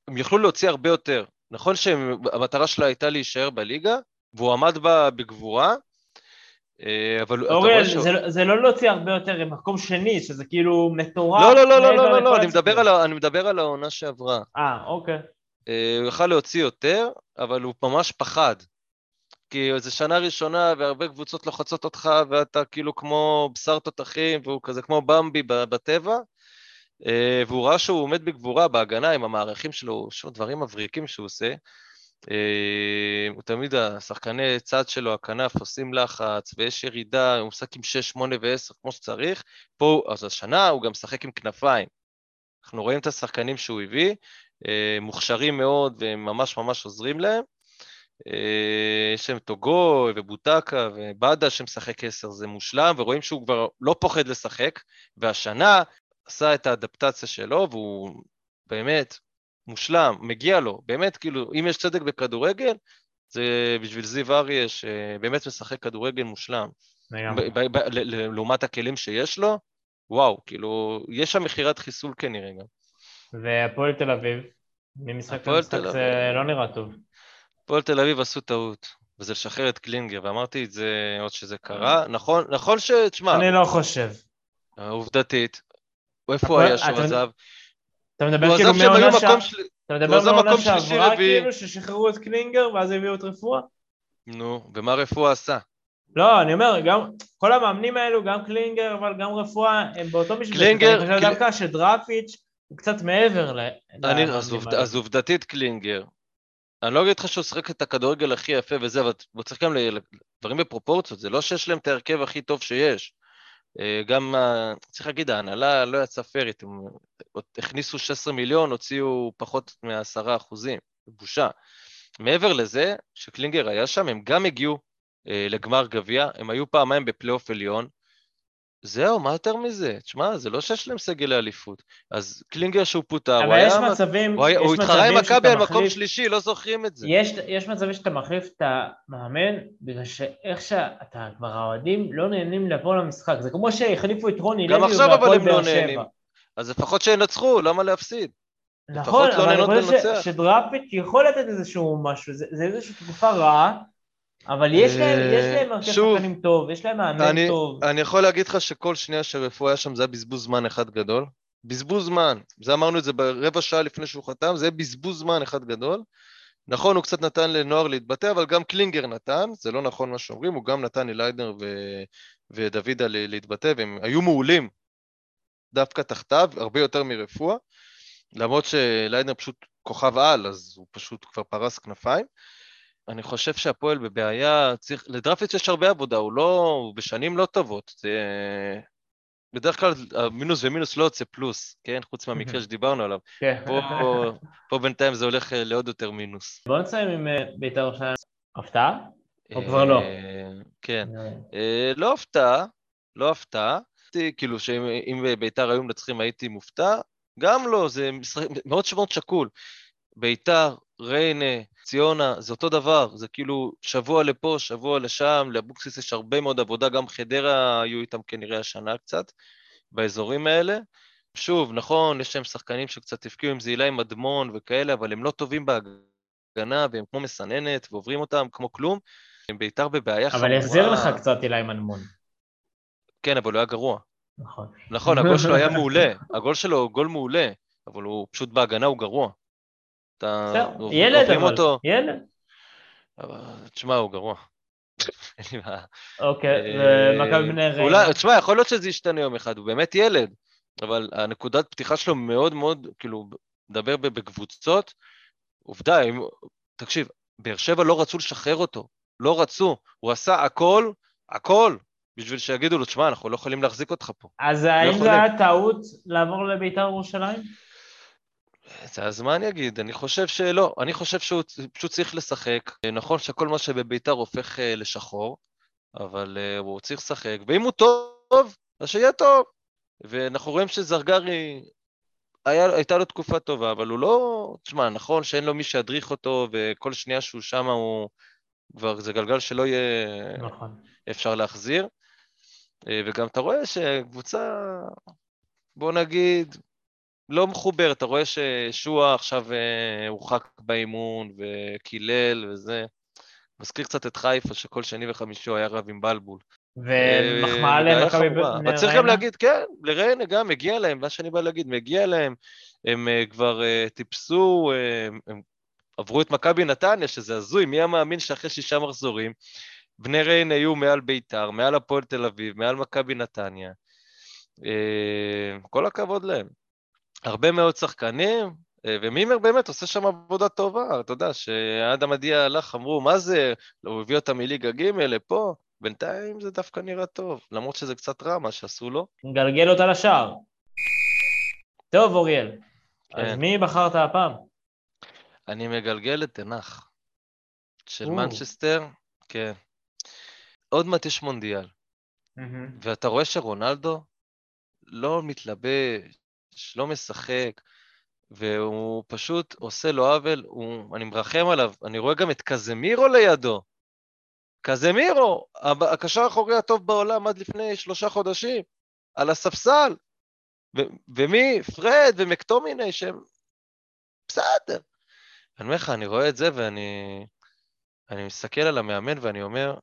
הם יכלו להוציא הרבה יותר. נכון שהמטרה שלה הייתה להישאר בליגה, והוא עמד בה בגבורה, אבל אוריאל, ש... זה, לא- זה לא להוציא הרבה יותר מקום שני, שזה כאילו מטורף. לא, לא, לא, לא, לא, לא, לא, אני מדבר, על, אני מדבר על העונה שעברה. אה, אוקיי. אה, הוא יכל להוציא יותר, אבל הוא ממש פחד. כי זו שנה ראשונה והרבה קבוצות לוחצות אותך ואתה כאילו כמו בשר תותחים והוא כזה כמו במבי בטבע אה, והוא ראה שהוא עומד בגבורה בהגנה עם המערכים שלו, יש לו דברים מבריקים שהוא עושה אה, הוא תמיד, השחקני צד שלו, הכנף, עושים לחץ, ויש ירידה, הוא משחק עם 6, 8 ו-10 כמו שצריך. פה, אז השנה הוא גם משחק עם כנפיים. אנחנו רואים את השחקנים שהוא הביא, אה, מוכשרים מאוד והם ממש ממש עוזרים להם. אה, יש להם טוגו ובוטקה ובאדה שמשחק 10, זה מושלם, ורואים שהוא כבר לא פוחד לשחק, והשנה עשה את האדפטציה שלו, והוא באמת מושלם, מגיע לו, באמת, כאילו, אם יש צדק בכדורגל, זה בשביל זיו אריה, שבאמת משחק כדורגל מושלם. לעומת הכלים שיש לו, וואו, כאילו, יש שם מכירת חיסול כנראה גם. והפועל תל אביב, ממשחק למשחק זה לא נראה טוב. הפועל תל אביב עשו טעות, וזה לשחרר את קלינגר, ואמרתי את זה עוד שזה קרה. נכון, נכון ש... תשמע... אני לא חושב. עובדתית. איפה הוא היה שהוא עזב? אתה מדבר כאילו מעונה ש... אתה מדבר מעונה שעברה כאילו ששחררו את קלינגר ואז הביאו את רפואה? נו, ומה רפואה עשה? לא, אני אומר, גם כל המאמנים האלו, גם קלינגר, אבל גם רפואה, הם באותו משבצת. קלינגר... אני חושב דווקא שדראפיץ' הוא קצת מעבר ל... אני, אז, עובד, אז עובדתית קלינגר, אני לא אגיד לך שהוא שחק את הכדורגל הכי יפה וזה, אבל הוא צריך גם לדברים בפרופורציות, זה לא שיש להם את ההרכב הכי טוב שיש. אה, גם, צריך להגיד, ההנהלה לא יצאה פיירית, הם הכניסו 16 מיליון, הוציאו פחות מ-10 אחוזים, בושה. מעבר לזה, שקלינגר היה שם, הם גם הגיעו אה, לגמר גביע, הם היו פעמיים בפלייאוף עליון, זהו, מה יותר מזה? תשמע, זה לא שיש להם סגל לאליפות. אז קלינגר שהוא פוטר, הוא היה... אבל יש מצבים... הוא, הוא התחרה עם מכבי על מקום שלישי, לא זוכרים את זה. יש, יש מצבים שאתה מחליף את המאמן, בגלל שאיך שאתה כבר האוהדים לא נהנים לבוא למשחק. זה כמו שהחליפו את רוני לוי בהפועל באר שבע. אז לפחות שינצחו, למה להפסיד? נכון, לא אבל אני חושב שדראפיץ' יכול לתת איזשהו משהו, זה, זה איזושהי תקופה רעה. אבל יש להם, יש להם הרכב שחקנים טוב, יש להם מאמן טוב. אני יכול להגיד לך שכל שנייה שרפואה היה שם זה היה בזבוז זמן אחד גדול. בזבוז זמן. זה אמרנו את זה ברבע שעה לפני שהוא חתם, זה בזבוז זמן אחד גדול. נכון, הוא קצת נתן לנוער להתבטא, אבל גם קלינגר נתן, זה לא נכון מה שאומרים, הוא גם נתן לליידנר ו... ודוידה להתבטא, והם היו מעולים דווקא תחתיו, הרבה יותר מרפואה, למרות שליידנר פשוט כוכב על, אז הוא פשוט כבר פרס כנפיים. אני חושב שהפועל בבעיה, צריך, לדרפיץ יש הרבה עבודה, הוא לא, הוא בשנים לא טובות, זה... בדרך כלל המינוס ומינוס לא יוצא פלוס, כן? חוץ מהמקרה שדיברנו עליו. כן. פה, פה בינתיים זה הולך אה, לעוד יותר מינוס. בוא נסיים עם אה, בית"ר ירושלים. הפתעה? או כבר לא? אה, כן. לא הפתעה, לא הפתעה. כאילו שאם בית"ר היו מנצחים הייתי מופתע, גם לא, זה מאוד מאוד שקול. בית"ר, ריינה, ציונה, זה אותו דבר, זה כאילו שבוע לפה, שבוע לשם, לאבוקסיס יש הרבה מאוד עבודה, גם חדרה היו איתם כנראה השנה קצת, באזורים האלה. שוב, נכון, יש להם שחקנים שקצת הפקיעו עם זה אילי מדמון וכאלה, אבל הם לא טובים בהגנה, והם כמו מסננת, ועוברים אותם כמו כלום. הם בית"ר בבעיה חמורה. אבל החזיר לך קצת אילי מדמון. כן, אבל הוא היה גרוע. נכון. נכון, הגול שלו היה מעולה, הגול שלו הוא גול מעולה, אבל הוא פשוט בהגנה הוא גרוע. אתה... ילד אבל, אותו. ילד. תשמע, הוא גרוע. אוקיי, אה, ומכבי בני ריינה. תשמע, יכול להיות שזה ישתנה יום אחד, הוא באמת ילד, אבל הנקודת פתיחה שלו מאוד מאוד, כאילו, מדבר בקבוצות, עובדה, אם... תקשיב, באר שבע לא רצו לשחרר אותו, לא רצו, הוא עשה הכל, הכל, בשביל שיגידו לו, תשמע, אנחנו לא יכולים להחזיק אותך פה. אז האם לא זה היה טעות לעבור לבית"ר ירושלים? מה אני אגיד? אני חושב שלא, אני חושב שהוא פשוט צריך לשחק. נכון שכל מה שבביתר הופך אה, לשחור, אבל אה, הוא צריך לשחק, ואם הוא טוב, אז שיהיה טוב. ואנחנו רואים שזרגרי, היה, הייתה לו תקופה טובה, אבל הוא לא... תשמע, נכון שאין לו מי שידריך אותו, וכל שנייה שהוא שם הוא... כבר זה גלגל שלא יהיה נכון. אפשר להחזיר. אה, וגם אתה רואה שקבוצה, בוא נגיד, לא מחובר, אתה רואה ששועה עכשיו אה, הורחק באימון וקילל וזה. מזכיר קצת את חיפה, שכל שני וחמישי הוא היה רב עם בלבול. ומחמאה אה, למכבי אבל צריך גם להגיד, כן, לריינה גם מגיע להם, מה שאני בא להגיד, מגיע להם. הם אה, כבר טיפסו, הם עברו את מכבי נתניה, שזה הזוי, מי המאמין שאחרי שישה מחזורים, בני ריינה יהיו מעל ביתר, מעל הפועל תל אביב, מעל מכבי נתניה. כל הכבוד להם. הרבה מאוד שחקנים, אה, ומימר באמת עושה שם עבודה טובה, אתה יודע, שאדם עדיה הלך, אמרו, מה זה, הוא הביא אותם מליגה ג' לפה, בינתיים זה דווקא נראה טוב, למרות שזה קצת רע מה שעשו לו. נגלגל אותה לשער. טוב, אוריאל, כן. אז מי בחרת הפעם? אני מגלגל את תנח, של או. מנצ'סטר, כן. עוד מעט יש מונדיאל, mm-hmm. ואתה רואה שרונלדו לא מתלבש, לא משחק, והוא פשוט עושה לו עוול, הוא, אני מרחם עליו, אני רואה גם את קזמירו לידו. קזמירו, הקשר האחורי הטוב בעולם עד לפני שלושה חודשים, על הספסל. ו- ומי? פרד ומקטומיני שהם... בסדר. אני אומר לך, אני רואה את זה ואני אני מסתכל על המאמן ואני אומר,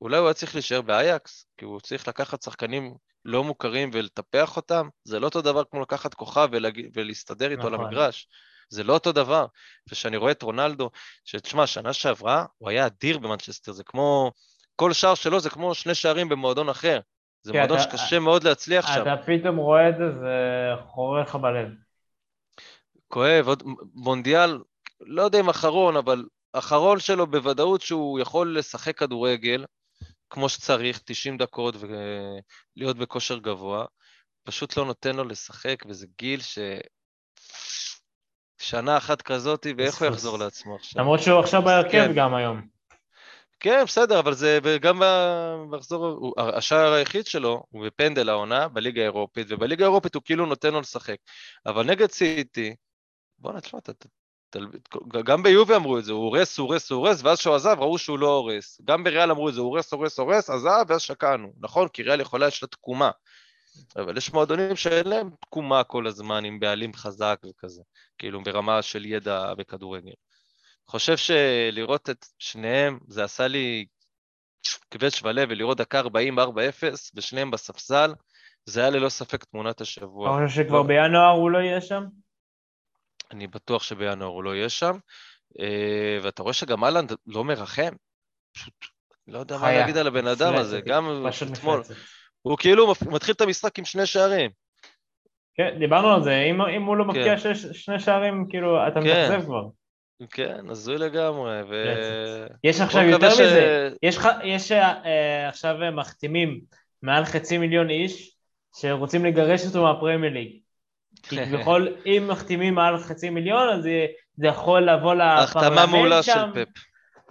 אולי הוא היה צריך להישאר באייקס, כי הוא צריך לקחת שחקנים לא מוכרים ולטפח אותם, זה לא אותו דבר כמו לקחת כוכב ולהג... ולהסתדר איתו נכון. למגרש. זה לא אותו דבר. וכשאני רואה את רונלדו, שתשמע, שנה שעברה הוא היה אדיר במנצ'סטר, זה כמו, כל שער שלו זה כמו שני שערים במועדון אחר. זה מועדון אתה, שקשה מאוד להצליח אתה שם. אתה פתאום רואה את זה, זה חורה לך בלב. כואב, עוד מונדיאל, לא יודע אם אחרון, אבל אחרון שלו בוודאות שהוא יכול לשחק כדורגל, כמו שצריך, 90 דקות ולהיות בכושר גבוה, פשוט לא נותן לו לשחק, וזה גיל ש... שנה אחת כזאת, ואיך הוא יחזור לעצמו עכשיו? למרות שהוא עכשיו בהרכב כן. גם היום. כן, בסדר, אבל זה גם במחזור, השער היחיד שלו הוא בפנדל העונה בליגה האירופית, ובליגה האירופית הוא כאילו נותן לו לשחק. אבל נגד סיטי, בוא'נה, תשמע, אתה גם ביובי אמרו את זה, הוא הורס, הוא הורס, הוא הורס, ואז כשהוא עזב ראו שהוא לא הורס. גם בריאל אמרו את זה, הוא הורס, הורס, הורס, עזב, ואז שקענו. נכון, כי ריאל יכולה, יש לה תקומה. אבל יש מועדונים שאין להם תקומה כל הזמן עם בעלים חזק וכזה, כאילו ברמה של ידע בכדורגל. חושב שלראות את שניהם, זה עשה לי כבש ולב, ולראות דקה 40-4-0, ושניהם בספסל, זה היה ללא ספק תמונת השבוע. אתה חושב שכבר לא... בינואר הוא לא יהיה שם? אני בטוח שבינואר הוא לא יהיה שם. אה, ואתה רואה שגם אהלנד לא מרחם, פשוט לא יודע מה להגיד על הבן אדם הזה, גם אתמול. הוא כאילו מתחיל את המשחק עם שני שערים. כן, דיברנו על זה, אם, אם הוא לא מבקיע כן. שני שערים, כאילו, אתה כן. מתאכזב כבר. כן, הזוי לגמרי, ו... יש עכשיו יותר ש... מזה, יש, יש uh, עכשיו מחתימים מעל חצי מיליון איש שרוצים לגרש אותו מהפרמי ליג. כי כביכול, אם מחתימים מעל חצי מיליון, אז זה יכול לבוא לפרלמנט שם. החתמה מעולה של פפ.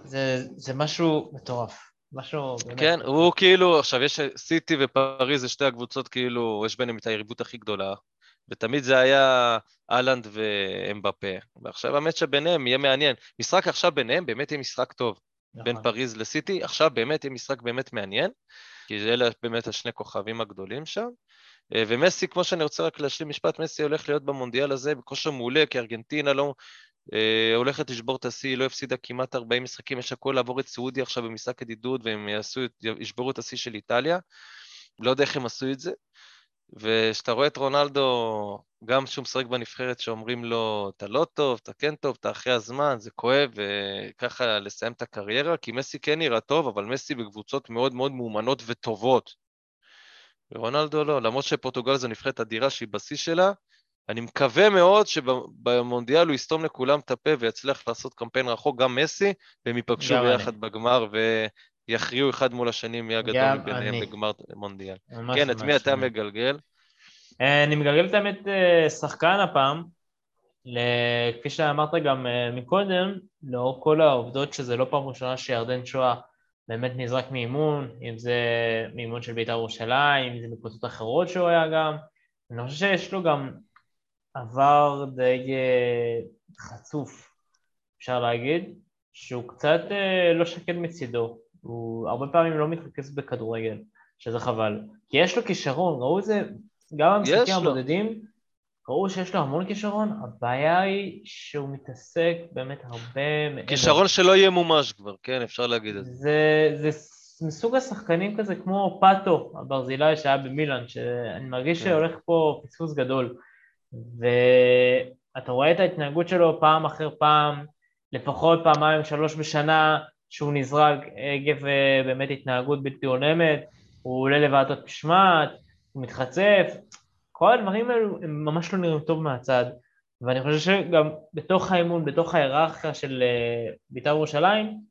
זה, זה משהו מטורף. משהו באמת. כן, הוא כאילו, עכשיו יש סיטי ופריז, זה שתי הקבוצות כאילו, יש ביניהם את היריבות הכי גדולה, ותמיד זה היה אהלנד ואמבפה. ועכשיו האמת שביניהם יהיה מעניין. משחק עכשיו ביניהם באמת יהיה משחק טוב. נכון. בין פריז לסיטי, עכשיו באמת יהיה משחק באמת מעניין, כי אלה באמת השני כוכבים הגדולים שם. אה, ומסי, כמו שאני רוצה רק להשלים משפט, מסי הולך להיות במונדיאל הזה בכושר מעולה, כי ארגנטינה לא... אה, הולכת לשבור את השיא, לא הפסידה כמעט 40 משחקים, יש הכל לעבור את סעודיה עכשיו במשחק ידידות, והם יעשו, ישברו את השיא של איטליה. לא יודע איך הם עשו את זה. וכשאתה רואה את רונלדו, גם כשהוא משחק בנבחרת, שאומרים לו, אתה לא טוב, אתה כן טוב, אתה אחרי הזמן, זה כואב, וככה לסיים את הקריירה, כי מסי כן נראה טוב, אבל מסי בקבוצות מאוד מאוד מאומנות וטובות. ורונלדו לא, למרות שפורטוגל זו נבחרת אדירה שהיא בשיא שלה, אני מקווה מאוד שבמונדיאל הוא יסתום לכולם את הפה ויצליח לעשות קמפיין רחוק, גם מסי, והם ייפגשו ביחד אני. בגמר ויכריעו אחד מול השני מי הגדול מביניהם. בגמר מונדיאל. כן, את מי אתה מגלגל? אה, אני מגלגל את האמת אה, שחקן הפעם, כפי שאמרת גם אה, מקודם, לאור כל העובדות שזה לא פעם ראשונה שירדן שואה באמת נזרק מאימון, אם זה מאימון של בית"ר ירושלים, אם זה מקבוצות אחרות שהוא היה גם, אני חושב שיש לו גם עבר די חצוף, אפשר להגיד, שהוא קצת לא שקט מצידו, הוא הרבה פעמים לא מתרכז בכדורגל, שזה חבל, כי יש לו כישרון, ראו את זה גם המשחקים הבודדים, ראו שיש לו המון כישרון, הבעיה היא שהוא מתעסק באמת הרבה. כישרון שלא יהיה מומש כבר, כן, אפשר להגיד את זה. זה, זה מסוג השחקנים כזה כמו פאטו, הברזילאי שהיה במילאן, שאני מרגיש כן. שהולך פה פספוס גדול. ואתה רואה את ההתנהגות שלו פעם אחר פעם, לפחות פעמיים, שלוש בשנה, שהוא נזרק עקב אה, באמת התנהגות בלתי הולמת, הוא עולה לוועדות משמעת, הוא מתחצף, כל הדברים האלו הם ממש לא נראים טוב מהצד, ואני חושב שגם בתוך האימון, בתוך ההיררכיה של אה, בית"ר ירושלים,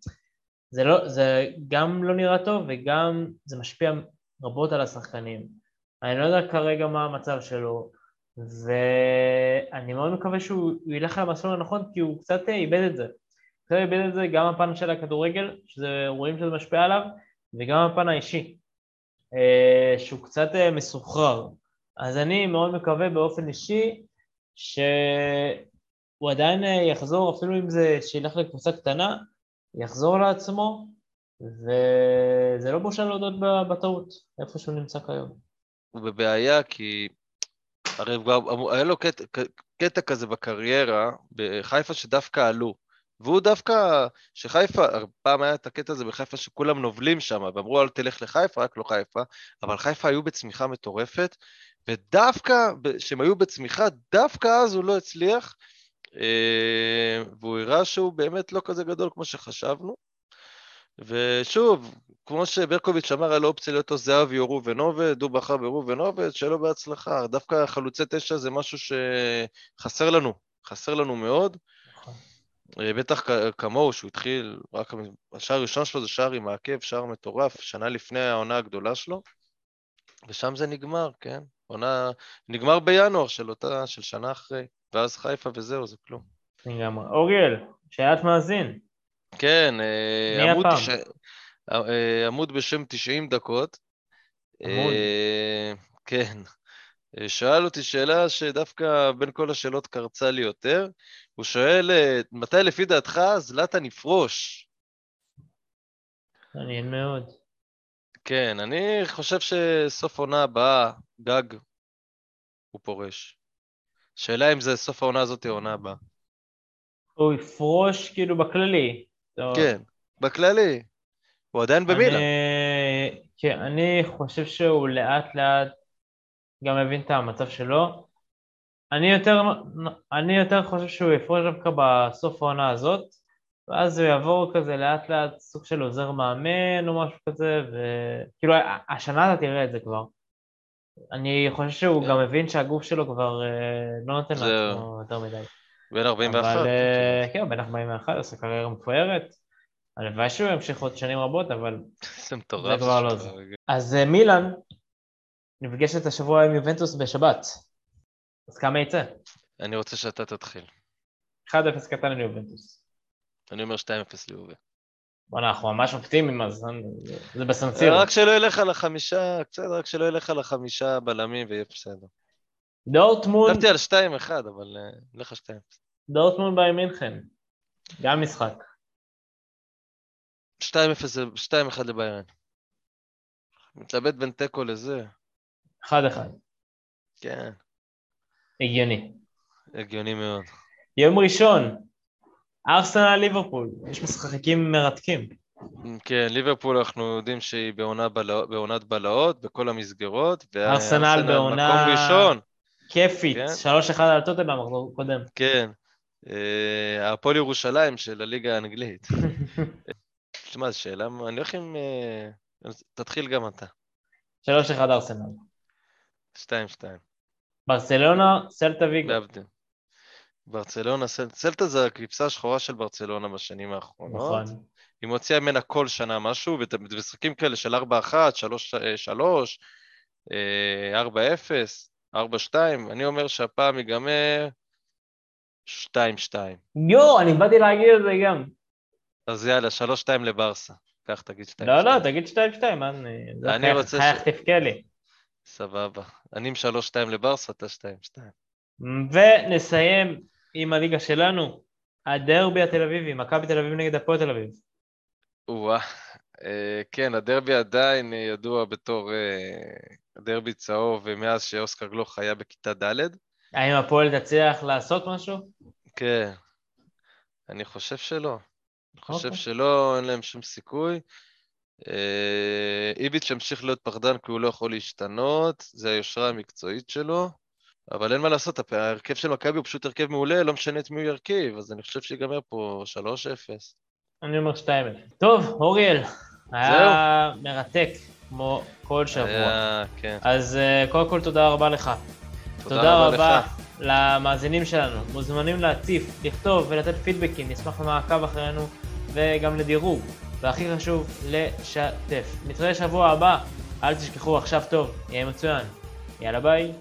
זה, לא, זה גם לא נראה טוב וגם זה משפיע רבות על השחקנים. אני לא יודע כרגע מה המצב שלו, ואני מאוד מקווה שהוא ילך למסלול הנכון כי הוא קצת איבד את זה. קצת איבד את זה גם הפן של הכדורגל, שרואים שזה משפיע עליו, וגם הפן האישי. אה, שהוא קצת אה, מסוחרר. אז אני מאוד מקווה באופן אישי שהוא עדיין אה, יחזור, אפילו אם זה שילך לקבוצה קטנה, יחזור לעצמו, וזה לא בושה להודות בטעות, איפה שהוא נמצא כיום. הוא בבעיה כי הרי היה לו קטע, קטע כזה בקריירה בחיפה שדווקא עלו. והוא דווקא, שחיפה, פעם היה את הקטע הזה בחיפה שכולם נובלים שם, ואמרו אל תלך לחיפה, רק לא חיפה, אבל חיפה היו בצמיחה מטורפת, ודווקא, כשהם היו בצמיחה, דווקא אז הוא לא הצליח, אה, והוא הראה שהוא באמת לא כזה גדול כמו שחשבנו. ושוב, כמו שברקוביץ' אמר על האופציה להיות או זהבי או ראובן עובד, הוא בחר בראובן עובד, שיהיה לו בהצלחה. דווקא חלוצי תשע זה משהו שחסר לנו, חסר לנו מאוד. אה, בטח כמוהו, שהוא התחיל, רק השער הראשון שלו זה שער עם העקב, שער מטורף, שנה לפני העונה הגדולה שלו, ושם זה נגמר, כן? עונה, נגמר בינואר של אותה, של שנה אחרי, ואז חיפה וזהו, זה כלום. לגמרי. אוריאל, שאלת מאזין. כן, אה, עמוד, תש... אה, עמוד בשם 90 דקות. עמוד. כן. שאל אותי שאלה שדווקא בין כל השאלות קרצה לי יותר. הוא שואל, אה, מתי לפי דעתך זלאטן יפרוש? מעניין מאוד. כן, אני חושב שסוף עונה הבאה, גג, הוא פורש. שאלה אם זה סוף העונה הזאת או העונה הבאה. הוא יפרוש כאילו בכללי. כן, בכללי. הוא עדיין במילא. כן, אני חושב שהוא לאט לאט גם מבין את המצב שלו. אני יותר, אני יותר חושב שהוא יפרוש דווקא בסוף העונה הזאת, ואז הוא יעבור כזה לאט לאט סוג של עוזר מאמן או משהו כזה, וכאילו השנה אתה תראה את זה כבר. אני חושב שהוא גם מבין שהגוף שלו כבר אה, לא נותן לעצמו יותר מדי. בן 41. אבל אה, כן, בן 41, עושה קריירה מפוארת. הלוואי שהוא ימשיך עוד שנים רבות, אבל. זה כבר לא זה. אז אה, מילאן נפגשת השבוע עם יובנטוס בשבת. אז כמה יצא? אני רוצה שאתה תתחיל. 1-0 קטן ליובנטוס. אני אומר 2-0 ליובה. בוא'נה, אנחנו ממש אופטימיים, אז זה בסנסיר. רק שלא ילך על החמישה, קצת, רק שלא ילך על החמישה בלמים ויהיה בסדר. דורטמונד... חשבתי על 2-1, אבל נלך על 2 דורטמונד באי מינכן. גם משחק. 2-1 לביירן. מתלבט בין תיקו לזה. 1-1. כן. הגיוני. הגיוני מאוד. יום ראשון, ארסנל ליברפול, יש משחקים מרתקים. כן, ליברפול אנחנו יודעים שהיא בעונה בלא, בעונת בלהות, בכל המסגרות. ארסנל בעונה ראשון. כיפית, כן? 3-1 על טוטל במחזור קודם. כן, אה, הפועל ירושלים של הליגה האנגלית. תשמע, זו שאלה, אני הולך עם... אה, תתחיל גם אתה. 3-1 ארסנל. 2-2. ברצלונה, סלטה ויגו. ברצלונה, סל... סלטה זה הכבשה השחורה של ברצלונה בשנים האחרונות. נכון. היא מוציאה ממנה כל שנה משהו, ובמשחקים כאלה של 4-1, 3-3, 4-0, 4-2, אני אומר שהפעם ייגמר 2-2. יואו, אני באתי להגיד את זה גם. אז יאללה, 3-2 לברסה. קח, תגיד 2-2. לא, לא, תגיד 2-2, מה אני... אני רוצה חייך תבכה לי. סבבה. אני עם 3-2 לברסה, אתה 2-2. ונסיים עם הליגה שלנו, הדרבי התל אביבי, מכבי תל אביב נגד הפועל תל אביב. או-אה. אה, כן, הדרבי עדיין אה, ידוע בתור אה, דרבי צהוב, מאז שאוסקר גלוך היה בכיתה ד'. האם הפועל תצליח לעשות משהו? כן. אני חושב שלא. אני חושב אוקיי. שלא, אין להם שום סיכוי. אה, איביץ' ימשיך להיות פחדן כי הוא לא יכול להשתנות, זה היושרה המקצועית שלו. אבל אין מה לעשות, ההרכב של מכבי הוא פשוט הרכב מעולה, לא משנה את מי הוא ירכיב, אז אני חושב שיגמר פה 3-0. אני אומר 2-0. טוב, אוריאל, היה מרתק, כמו כל שבוע. היה, כן. אז אה, קודם כל תודה רבה לך. תודה רבה למאזינים שלנו. מוזמנים להציף, לכתוב ולתת פידבקים, נשמח למעקב אחרינו וגם לדירוג. והכי חשוב, לשתף. נתראה שבוע הבא, אל תשכחו עכשיו טוב, יהיה מצוין. יאללה ביי.